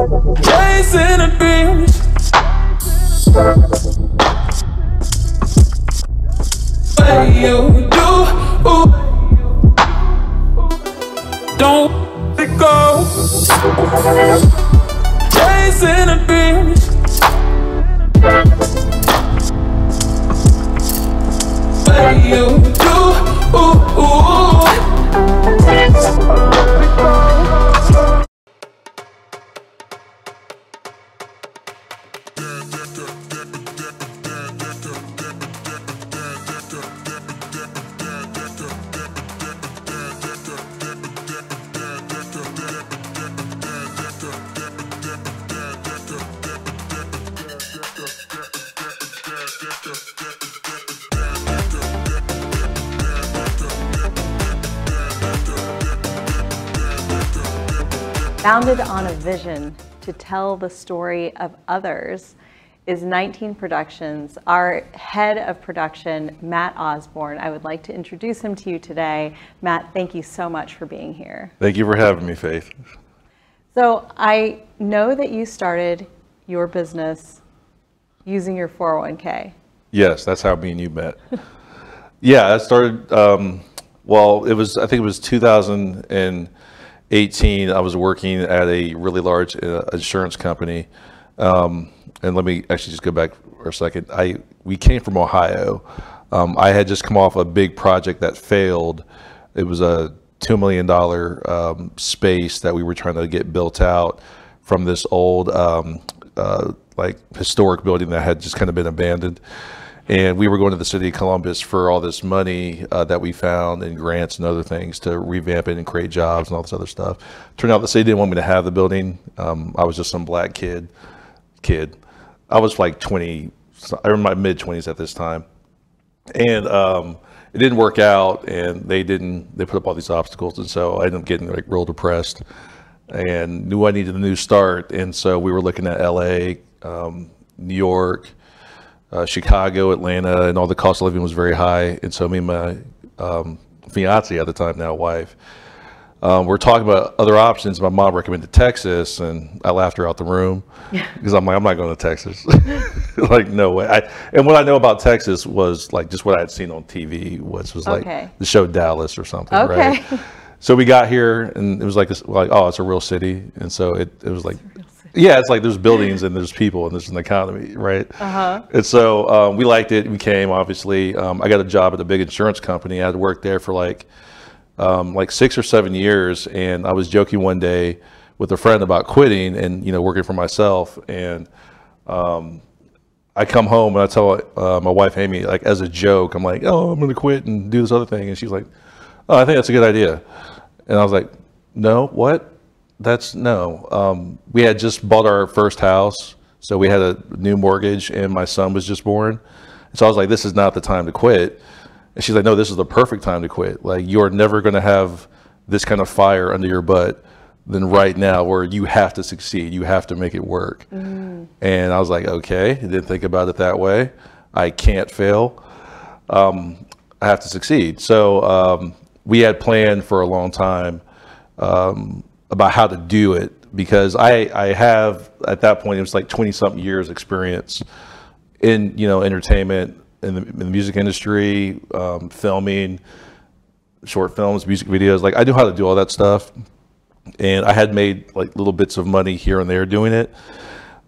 Chasing a dream. What you do, ooh. don't let go. Founded on a vision to tell the story of others is 19 Productions. Our head of production, Matt Osborne, I would like to introduce him to you today. Matt, thank you so much for being here. Thank you for having me, Faith. So, I know that you started your business using your 401k. Yes, that's how me and you met. yeah, I started. Um, well, it was. I think it was 2018. I was working at a really large uh, insurance company. Um, and let me actually just go back for a second. I we came from Ohio. Um, I had just come off a big project that failed. It was a two million dollar um, space that we were trying to get built out from this old um, uh, like historic building that had just kind of been abandoned. And we were going to the city of Columbus for all this money uh, that we found and grants and other things to revamp it and create jobs and all this other stuff. Turned out the city didn't want me to have the building. Um, I was just some black kid. Kid, I was like 20. I was in my mid 20s at this time, and um, it didn't work out. And they didn't. They put up all these obstacles, and so I ended up getting like real depressed, and knew I needed a new start. And so we were looking at L.A., um, New York uh, Chicago, Atlanta, and all the cost of living was very high. And so me and my um, fiance at the time, now wife, um, we're talking about other options. My mom recommended Texas, and I laughed her out the room because I'm like, I'm not going to Texas. like, no way. I, and what I know about Texas was like just what I had seen on TV, which was like Okay. the show Dallas or something, Okay. right? So we got here, and it was like, this, like, oh, it's a real city, and so it, it was like, yeah, it's like there's buildings and there's people and there's an economy, right? Uh-huh. And so um, we liked it. We came, obviously. Um, I got a job at a big insurance company. I had worked there for like um, like six or seven years, and I was joking one day with a friend about quitting and you know working for myself. And um, I come home and I tell uh, my wife Amy like as a joke, I'm like, oh, I'm going to quit and do this other thing, and she's like, oh, I think that's a good idea. And I was like, no, what? That's no. Um, we had just bought our first house, so we had a new mortgage, and my son was just born. So I was like, this is not the time to quit. And she's like, no, this is the perfect time to quit. Like, you're never going to have this kind of fire under your butt than right now, where you have to succeed. You have to make it work. And I was like, okay, I didn't think about it that way. I can't fail. Um, I have to succeed. So um, we had planned for a long time um, about how to do it because I, I have at that point it was like 20 something years experience in you know entertainment in the, in the music industry um, filming short films music videos like i knew how to do all that stuff. And i had made like little bits of money here and there doing it.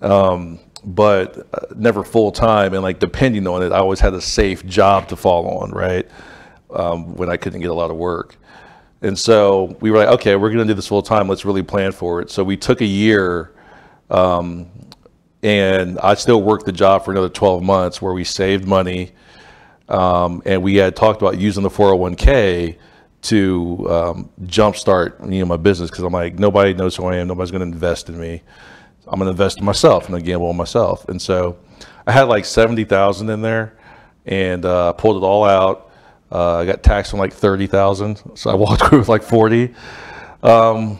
Um, but uh, never full time and like depending on it i always had a safe job to fall on right? Um, when i couldn't get a lot of work and so we were like, okay, we're going to do this full time. Let's really plan for it. So we took a year, um, and I still worked the job for another 12 months where we saved money. Um, and we had talked about using the 401k to um, jumpstart you know, my business because I'm like, nobody knows who I am. Nobody's going to invest in me. I'm going to invest in myself and I gamble on myself. And so I had like 70,000 in there and uh, pulled it all out. Uh, I got taxed on like 30,000. So I walked away with like 40, um,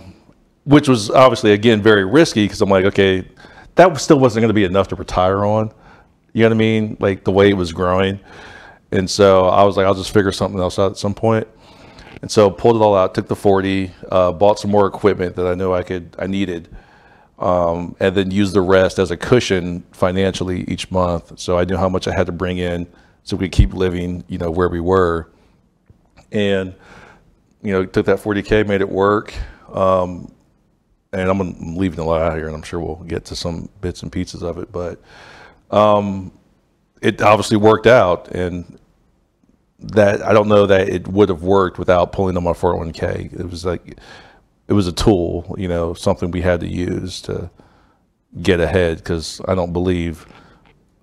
which was obviously, again, very risky because I'm like, okay, that still wasn't going to be enough to retire on. You know what I mean? Like the way it was growing. And so I was like, I'll just figure something else out at some point. And so pulled it all out, took the 40, uh, bought some more equipment that I knew I could, I needed. um, and then use the rest as a cushion financially each month. So I knew how much I had to bring in so we could keep living, you know, where we were. And, you know, took that 40K, made it work. Um, and I'm, gonna, I'm leaving a lot out here, and I'm sure we'll get to some bits and pieces of it. But um, it obviously worked out, and that I don't know that it would have worked without pulling on my 401k. It was like it was a tool, you know, something we had to use to get ahead because I don't believe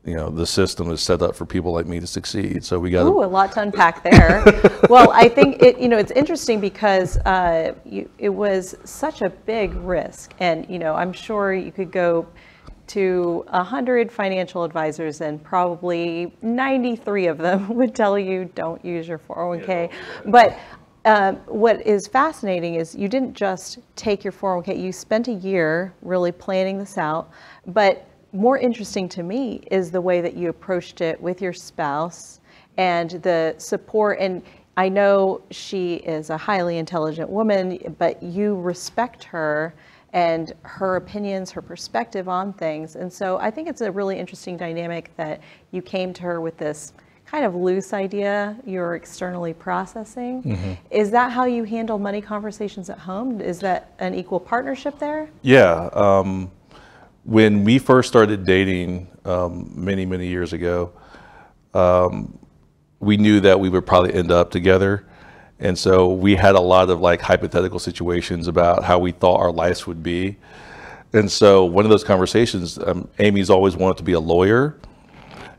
you know the system is set up for people like me to succeed. So we got Ooh, a lot to unpack there. well, I think it, you know, it's interesting because uh, you, it was such a big risk, and you know, I'm sure you could go to 100 financial advisors and probably 93 of them would tell you don't use your 401k. But um, what is fascinating is you didn't just take your 401k, you spent a year really planning this out. But more interesting to me is the way that you approached it with your spouse and the support. And I know she is a highly intelligent woman, but you respect her and her opinions, her perspective on things. And so I think it's a really interesting dynamic that you came to her with this kind of loose idea you're externally processing. Mm-hmm. Is that how you handle money conversations at home? Is that an equal partnership there? Yeah. Um, when we first started dating um, many, many years ago, um, we knew that we would probably end up together. And so we had a lot of like hypothetical situations about how we thought our lives would be. And so one of those conversations, um, Amy's always wanted to be a lawyer.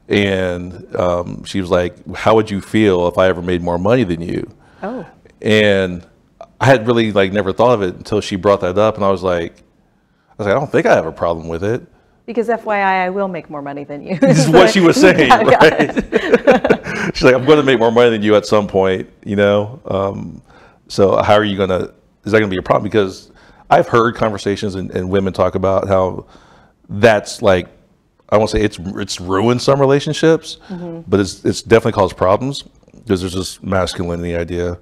And um, she was like, How would you feel if I ever made more money than you? Oh. And I had really like never thought of it until she brought that up. And I was like, was like, I don't think I have a problem with it. Because FYI, I will make more money than you. This is what she was saying, Got right? She's like, I'm going to make more money than you at some point, you know. Um, so how are you going to? Is that going to be a problem? Because I've heard conversations and, and women talk about how that's like I won't say it's it's ruined some relationships, but it's it's definitely caused problems because there's this masculinity idea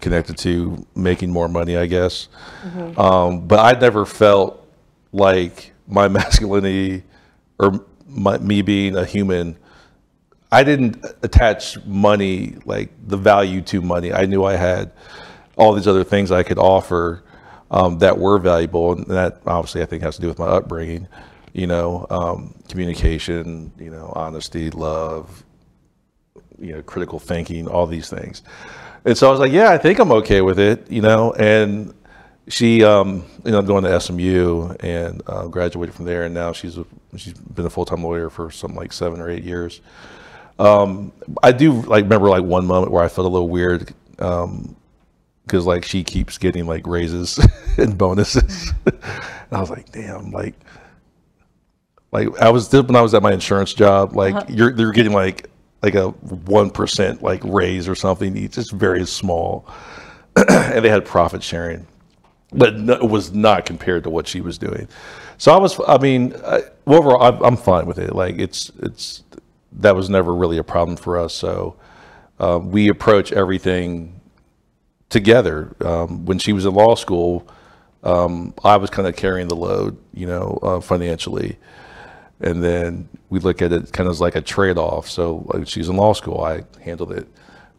connected to making more money, I guess. Um, but I never felt like my masculinity or my, me being a human I didn't attach money, like the value to money. I knew I had all these other things I could offer um, that were valuable, and that obviously I think has to do with my upbringing. You know, um, communication, you know, honesty, love, you know, critical thinking, all these things. And so I was like, yeah, I think I'm okay with it, you know. And she, um, you know, going to SMU and uh, graduated from there, and now she's a, she's been a full time lawyer for something like seven or eight years. Um, I do like remember like one moment where I felt a little weird because like she keeps getting like raises and bonuses, and I was like, damn, like, like I was when I was at my insurance job, like you're they're getting like like a one percent like raise or something. It's just very small, and they had profit sharing, but it was not compared to what she was doing. So I was, I mean, I, overall, I'm, I'm fine with it. Like it's it's that was never really a problem for us. So uh, we approach everything together. Um, when she was in law school, um, I was kind of carrying the load, you know, uh, financially. And then we look at it kind of as like a trade off. So like she's in law school, I handled it.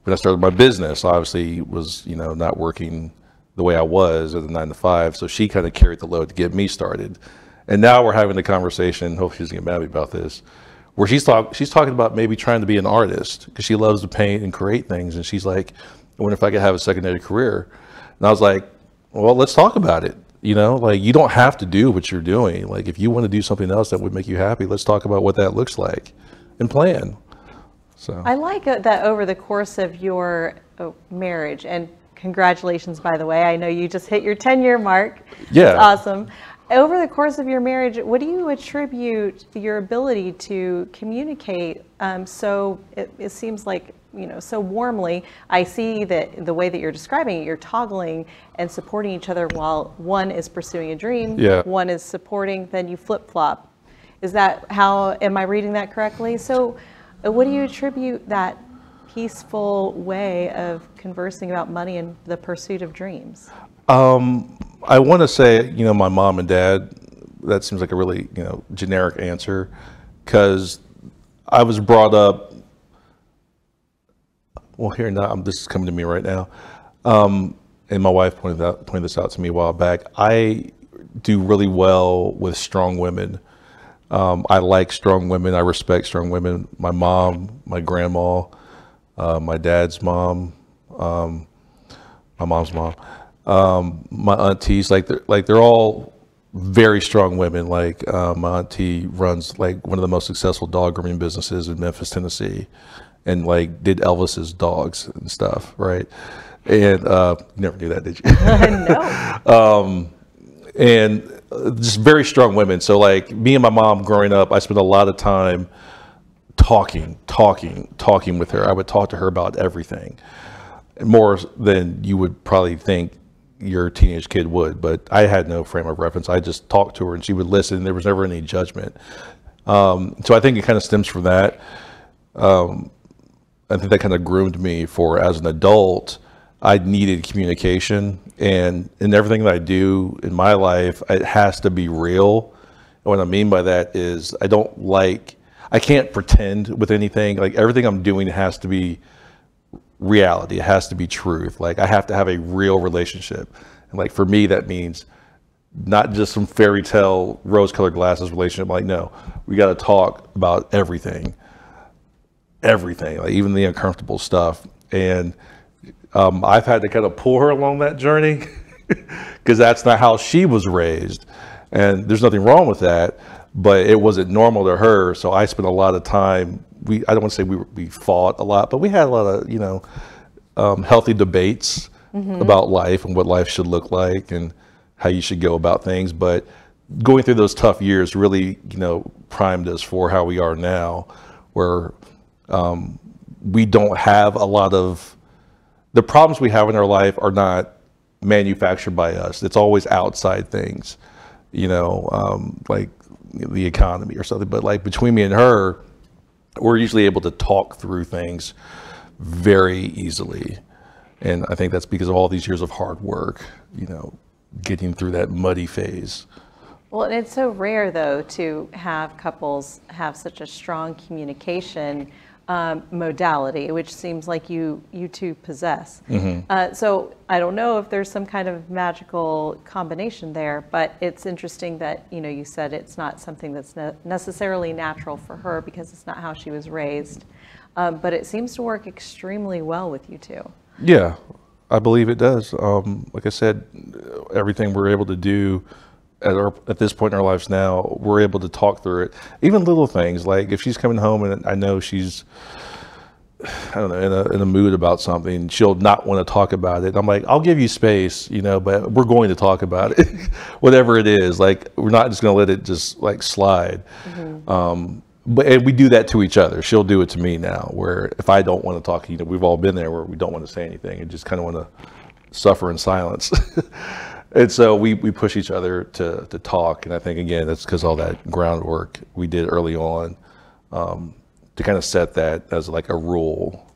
When I started my business, obviously was, you know, not working the way I was at the nine to five. So she kind of carried the load to get me started. And now we're having the conversation, hope she doesn't get mad at me about this, where she's talk, she's talking about maybe trying to be an artist because she loves to paint and create things. And she's like, I wonder if I could have a secondary career. And I was like, well, let's talk about it. You know, like you don't have to do what you're doing. Like if you want to do something else that would make you happy, let's talk about what that looks like and plan. So I like that over the course of your uh, marriage, and congratulations, by the way, I know you just hit your 10 year mark. Yeah. It's awesome. Over the course of your marriage, what do you attribute your ability to communicate um, so it, it seems like you know so warmly i see that the way that you're describing it you're toggling and supporting each other while one is pursuing a dream Yeah. one is supporting then you flip-flop is that how am i reading that correctly so uh, what do you attribute that peaceful way of conversing about money and the pursuit of dreams I want to say, you know, my mom and dad that seems like a really you know generic answer because I was brought up. Well, here now, I'm, this is coming to me right now, um, and my wife pointed out pointed this out to me a while back. I do really well with strong women. Um, I like strong women. I respect strong women. My mom, my grandma, uh, my dad's mom, um, my mom's mom, um, my aunties. Like they're like they're all very strong women. Like uh, my auntie runs like one of the most successful dog grooming businesses in Memphis, Tennessee, and like did Elvis's dogs and stuff, right? And uh, never knew that, did you? no. and uh, just very strong women. So like me and my mom growing up, I spent a lot of time talking, talking, talking with her. I would talk to her about everything, more than you would probably think your teenage kid would. But I had no frame of reference. I just talked to her, and she would listen. There was never any judgment. Um, so I think it kind of stems from that. Um, I think that kind of groomed me for as an adult. I needed communication, and in everything that I do in my life, it has to be real. And what I mean by that is I don't like, I can't pretend with anything. Like everything I'm doing has to be reality. It has to be truth. Like I have to have a real relationship. And like for me, that means not just some fairy tale rose colored glasses relationship. Like, no, we got to talk about everything, everything, like even the uncomfortable stuff. And um, I've had to kind of pull her along that journey because that's not how she was raised. And there's nothing wrong with that, but it wasn't normal to her. So I spent a lot of time. We I don't want to say we we fought a lot, but we had a lot of you know um, healthy debates about life and what life should look like and how you should go about things. But going through those tough years really you know primed us for how we are now, where um, we don't have a lot of the problems we have in our life are not manufactured by us. It's always outside things, you know, um, like the economy or something. But like between me and her, we're usually able to talk through things very easily. And I think that's because of all these years of hard work, you know, getting through that muddy phase. Well, and it's so rare, though, to have couples have such a strong communication um, modality, which seems like you you two possess. Uh, so I don't know if there's some kind of magical combination there, but it's interesting that you know you said it's not something that's ne- necessarily natural for her because it's not how she was raised, um, but it seems to work extremely well with you two. Yeah, I believe it does. Um, like I said, everything we're able to do at our at this point in our lives now, we're able to talk through it. Even little things like if she's coming home and I know she's, I don't know, in a in a mood about something, she'll not want to talk about it. I'm like, I'll give you space, you know, but we're going to talk about it, whatever it is. Like we're not just going to let it just like slide. Um, but and we do that to each other. She'll do it to me now. Where if I don't want to talk, you know, we've all been there where we don't want to say anything and just kind of want to suffer in silence. and so we, we push each other to, to talk. And I think again, that's because all that groundwork we did early on um, to kind of set that as like a rule.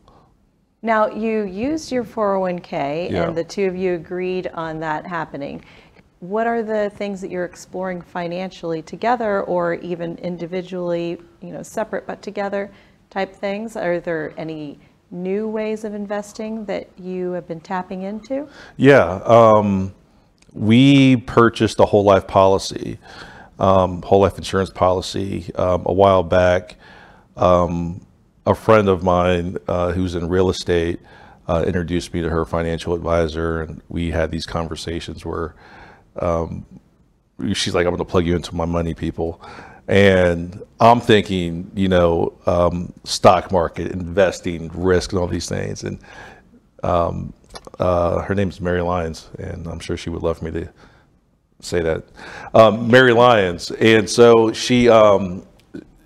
Now, you used your 401k Yeah. and the two of you agreed on that happening. What are the things that you're exploring financially together or even individually, you know, separate but together type things? Are there any new ways of investing that you have been tapping into? Yeah, um, we purchased a whole life policy, um, whole life insurance policy um, a while back. Um, a friend of mine uh, who's in real estate uh, introduced me to her financial advisor, and we had these conversations where um, she's like, "I'm going to plug you into my money, people." And I'm thinking, you know, um, stock market, investing, risk, and all these things. And uh, her name's Mary Lyons, and I'm sure she would love me to say that. Um, Mary Lyons, and so she um,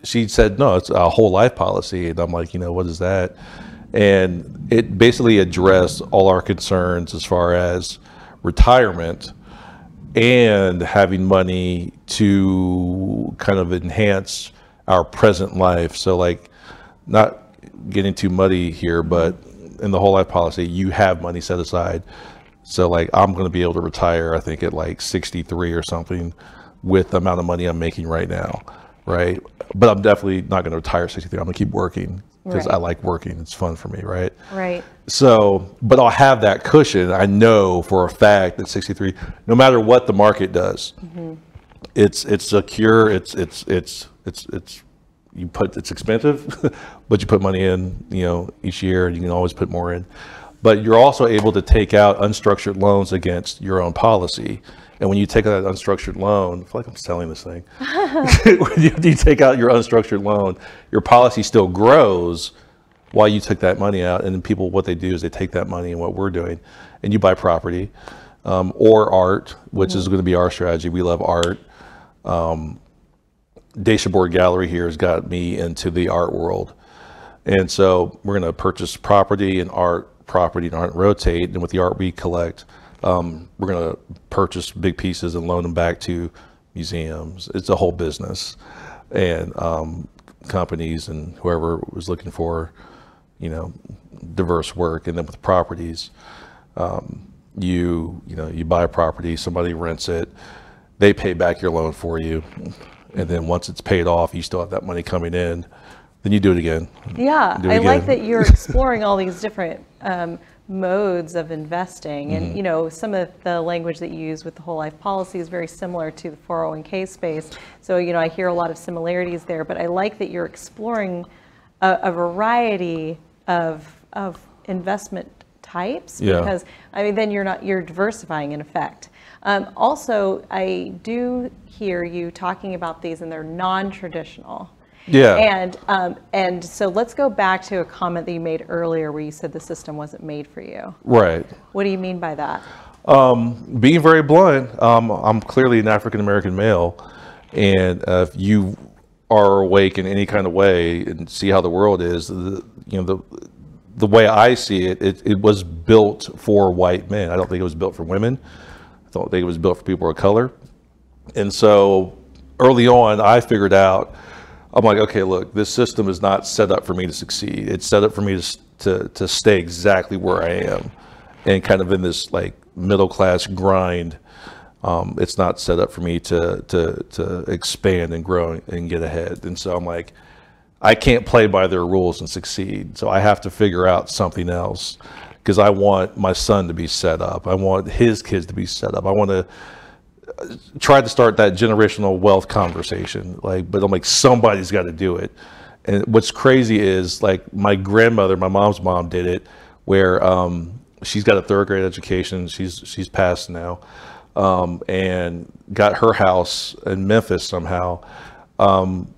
she said, no, it's a whole life policy, and I'm like, you know, what is that? And it basically addressed all our concerns as far as retirement and having money to kind of enhance our present life. So like, not getting too muddy here, but in the whole life policy, you have money set aside. So like, I'm going to be able to retire. I think at like 63 or something. with the amount of money I'm making right now, right? But I'm definitely not going to retire at 63. I'm going to keep working because I like working. It's fun for me, right? Right. So, but I'll have that cushion. I know for a fact that 63, no matter what the market does, mm-hmm. it's it's secure. It's it's it's it's it's you put it's expensive, but you put money in, you know, each year, and you can always put more in. But you're also able to take out unstructured loans against your own policy. And when you take out that unstructured loan, I feel like I'm selling this thing. when you, you take out your unstructured loan, your policy still grows while you took that money out. And then people, what they do is they take that money and what we're doing, and you buy property um, or art, which is going to be our strategy. We love art. Dacia Board Gallery here has got me into the art world. And so we're going to purchase property and art, property and art, and rotate. And with the art we collect, um, we're going to purchase big pieces and loan them back to museums. It's a whole business. And um, companies and whoever was looking for, you know, diverse work. And then with properties, um, you, you know, you buy a property, somebody rents it, they pay back your loan for you. And then once it's paid off, you still have that money coming in. Then you do it again. Yeah, it I like that you're exploring all these different um, modes of investing. Mm-hmm. And, you know, some of the language that you use with the whole life policy is very similar to the 401k space. So, you know, I hear a lot of similarities there, but I like that you're exploring a, a variety of, of investment types Yeah. because I mean, then you're not, you're diversifying in effect. Um, also, I do hear you talking about these and they're non-traditional. Yeah. And um, and so let's go back to a comment that you made earlier where you said the system wasn't made for you. Right. What do you mean by that? being very blunt, um, I'm clearly an African American male, and uh, if you are awake in any kind of way and see how the world is, the, you know the the way I see it, it, it was built for white men. I don't think it was built for women. I don't think it was built for people of color. And so early on, I figured out, I'm like, okay, look, this system is not set up for me to succeed. It's set up for me to, to, to stay exactly where I am and kind of in this like middle class grind. Um, it's not set up for me to, to, to expand and grow and get ahead. And so I'm like, I can't play by their rules and succeed. So I have to figure out something else because I want my son to be set up. I want his kids to be set up. I want to try to start that generational wealth conversation. Like, but I'm like, somebody's got to do it. And what's crazy is like my grandmother, my mom's mom did it, where um, she's got a third grade education. She's she's passed now, um, and got her house in Memphis somehow. Um,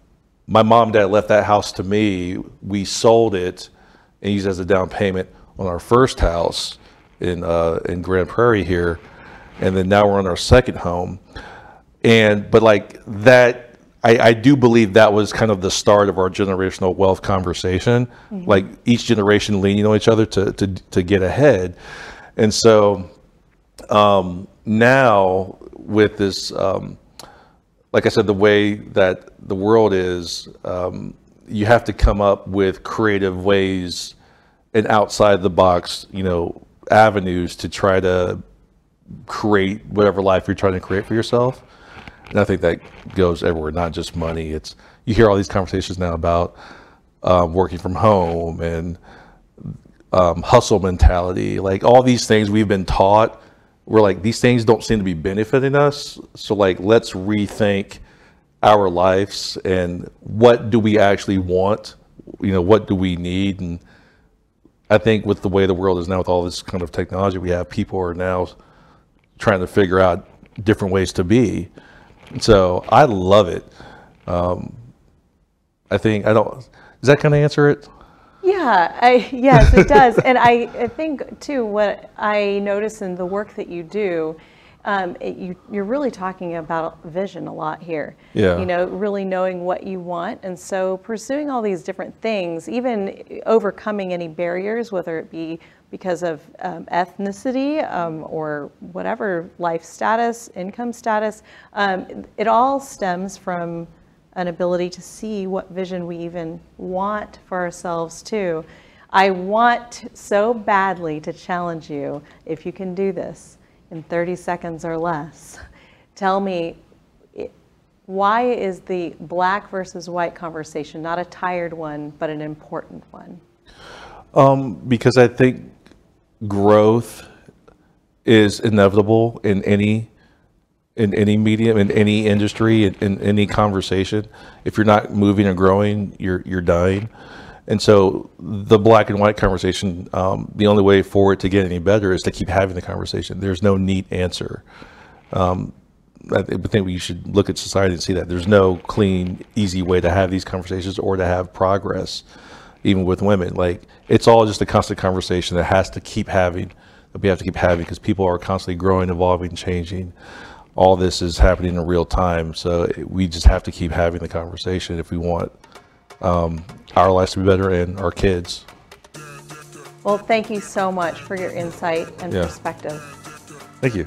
my mom and dad left that house to me. We sold it and used it as a down payment on our first house in uh, in Grand Prairie here, and then now we're on our second home. And but like that, I, I do believe that was kind of the start of our generational wealth conversation. Like each generation leaning on each other to to to get ahead, and so um, now with this. Um, like I said, the way that the world is, um, you have to come up with creative ways and outside the box, you know, avenues to try to create whatever life you're trying to create for yourself. And I think that goes everywhere, not just money. It's you hear all these conversations now about um, working from home and um, hustle mentality, like all these things we've been taught. We're like these things don't seem to be benefiting us. So like let's rethink our lives and what do we actually want? You know, what do we need? And I think with the way the world is now, with all this kind of technology we have, people are now trying to figure out different ways to be. So I love it. Um, I think I don't. Does that kind of answer it? Yeah, I, yes, it does. and I, I think, too, what I notice in the work that you do, um, it, you, you're really talking about vision a lot here. Yeah. You know, really knowing what you want. And so pursuing all these different things, even overcoming any barriers, whether it be because of um, ethnicity um, or whatever life status, income status, um, it all stems from an ability to see what vision we even want for ourselves too. I want so badly to challenge you if you can do this in 30 seconds or less. Tell me, why is the black versus white conversation not a tired one, but an important one? Um, because I think growth is inevitable in any in any medium, in any industry, in, in any conversation. If you're not moving and growing, you're you're dying. And so the black and white conversation, um, the only way for it to get any better is to keep having the conversation. There's no neat answer. Um, I think we should look at society and see that there's no clean, easy way to have these conversations or to have progress, even with women. Like it's all just a constant conversation that has to keep having, that we have to keep having because people are constantly growing, evolving, changing. All this is happening in real time, so we just have to keep having the conversation if we want um, our lives to be better and our kids. Well, thank you so much for your insight and Yeah. perspective. Thank you.